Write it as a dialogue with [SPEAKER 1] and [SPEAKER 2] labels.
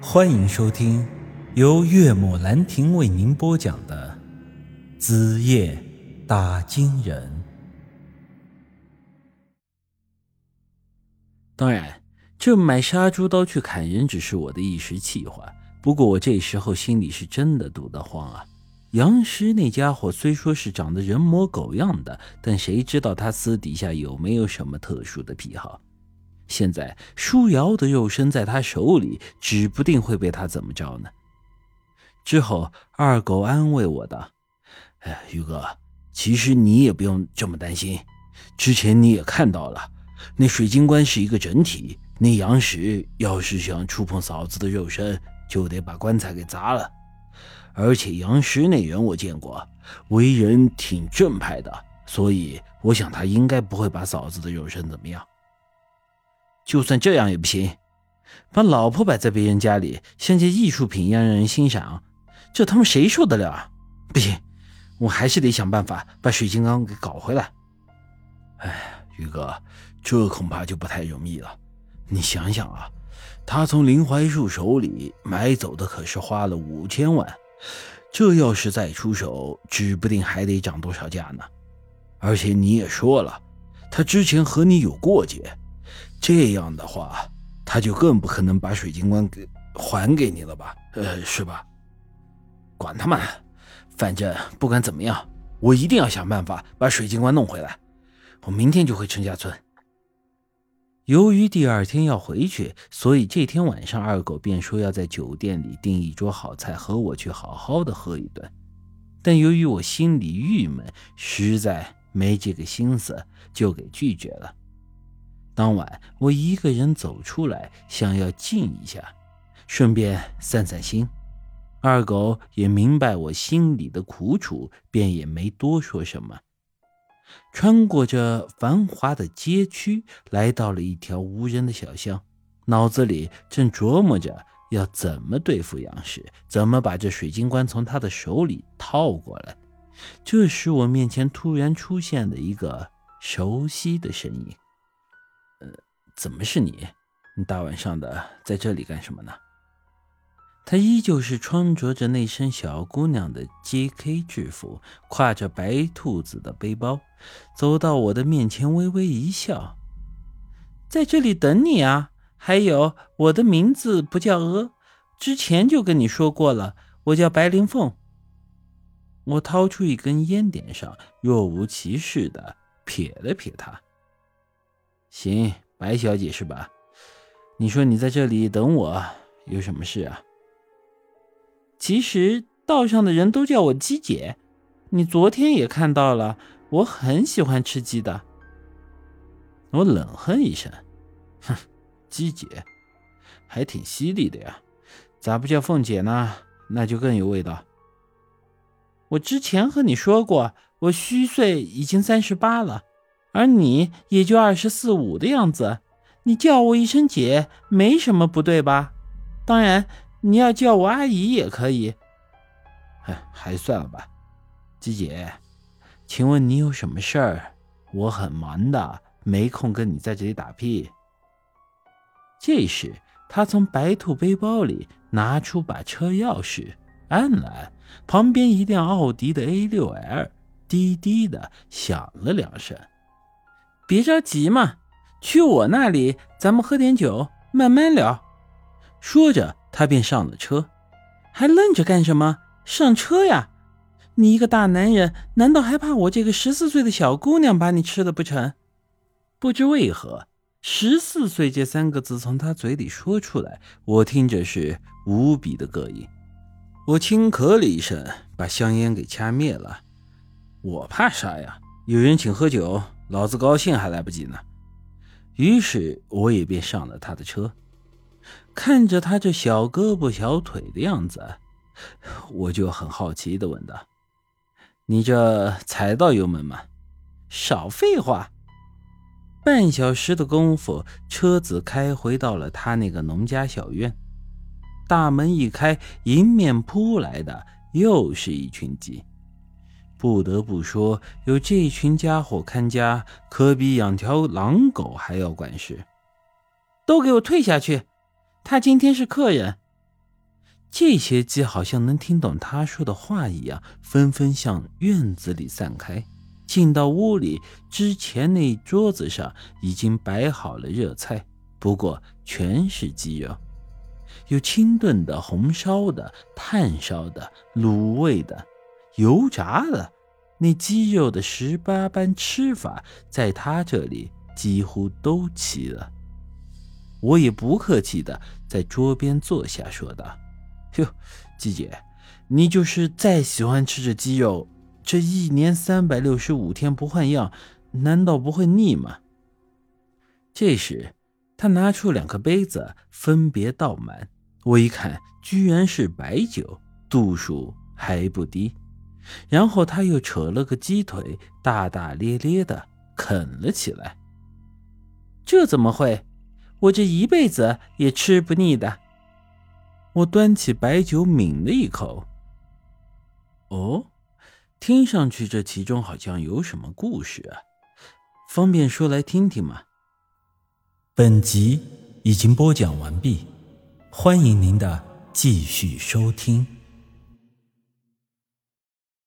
[SPEAKER 1] 欢迎收听由岳母兰亭为您播讲的《子夜打金人》。
[SPEAKER 2] 当然，这买杀猪刀去砍人只是我的一时气话。不过我这时候心里是真的堵得慌啊！杨师那家伙虽说是长得人模狗样的，但谁知道他私底下有没有什么特殊的癖好？现在舒瑶的肉身在他手里，指不定会被他怎么着呢。之后，二狗安慰我道：“哎，于哥，其实你也不用这么担心。之前你也看到了，那水晶棺是一个整体。那杨石要是想触碰嫂子的肉身，就得把棺材给砸了。而且杨石那人我见过，为人挺正派的，所以我想他应该不会把嫂子的肉身怎么样。”就算这样也不行，把老婆摆在别人家里，像件艺术品一样让人欣赏，这他妈谁受得了啊？不行，我还是得想办法把水晶缸给搞回来。哎，宇哥，这恐怕就不太容易了。你想想啊，他从林怀树手里买走的可是花了五千万，这要是再出手，指不定还得涨多少价呢。而且你也说了，他之前和你有过节。这样的话，他就更不可能把水晶棺给还给你了吧？呃，是吧？管他妈，反正不管怎么样，我一定要想办法把水晶棺弄回来。我明天就回陈家村。由于第二天要回去，所以这天晚上二狗便说要在酒店里订一桌好菜，和我去好好的喝一顿。但由于我心里郁闷，实在没这个心思，就给拒绝了。当晚，我一个人走出来，想要静一下，顺便散散心。二狗也明白我心里的苦楚，便也没多说什么。穿过这繁华的街区，来到了一条无人的小巷，脑子里正琢磨着要怎么对付杨氏，怎么把这水晶棺从他的手里套过来。这时，我面前突然出现了一个熟悉的身影。怎么是你？你大晚上的在这里干什么呢？他依旧是穿着着那身小姑娘的 J.K. 制服，挎着白兔子的背包，走到我的面前，微微一笑：“在这里等你啊。还有，我的名字不叫阿，之前就跟你说过了，我叫白灵凤。”我掏出一根烟，点上，若无其事的瞥了瞥他。行。白小姐是吧？你说你在这里等我有什么事啊？其实道上的人都叫我鸡姐，你昨天也看到了，我很喜欢吃鸡的。我冷哼一声，哼，鸡姐还挺犀利的呀，咋不叫凤姐呢？那就更有味道。我之前和你说过，我虚岁已经三十八了。而你也就二十四五的样子，你叫我一声姐没什么不对吧？当然，你要叫我阿姨也可以。哎，还算了吧。姬姐，请问你有什么事儿？我很忙的，没空跟你在这里打屁。这时，他从白兔背包里拿出把车钥匙，按了，旁边一辆奥迪的 A 六 L 滴滴的响了两声。别着急嘛，去我那里，咱们喝点酒，慢慢聊。说着，他便上了车。还愣着干什么？上车呀！你一个大男人，难道还怕我这个十四岁的小姑娘把你吃了不成？不知为何，十四岁这三个字从他嘴里说出来，我听着是无比的膈应。我轻咳了一声，把香烟给掐灭了。我怕啥呀？有人请喝酒。老子高兴还来不及呢，于是我也便上了他的车。看着他这小胳膊小腿的样子，我就很好奇的问道：“你这踩到油门吗？”“少废话！”半小时的功夫，车子开回到了他那个农家小院。大门一开，迎面扑来的又是一群鸡。不得不说，有这群家伙看家，可比养条狼狗还要管事。都给我退下去！他今天是客人，这些鸡好像能听懂他说的话一样，纷纷向院子里散开。进到屋里之前，那桌子上已经摆好了热菜，不过全是鸡肉，有清炖的、红烧的、炭烧的、卤味的、油炸的。那鸡肉的十八般吃法，在他这里几乎都齐了。我也不客气的在桌边坐下，说道：“哟，季姐，你就是再喜欢吃这鸡肉。”这一年三百六十五天不换样，难道不会腻吗？这时，他拿出两个杯子，分别倒满。我一看，居然是白酒，度数还不低。然后他又扯了个鸡腿，大大咧咧的啃了起来。这怎么会？我这一辈子也吃不腻的。我端起白酒抿了一口。哦。听上去，这其中好像有什么故事啊？方便说来听听吗？
[SPEAKER 1] 本集已经播讲完毕，欢迎您的继续收听。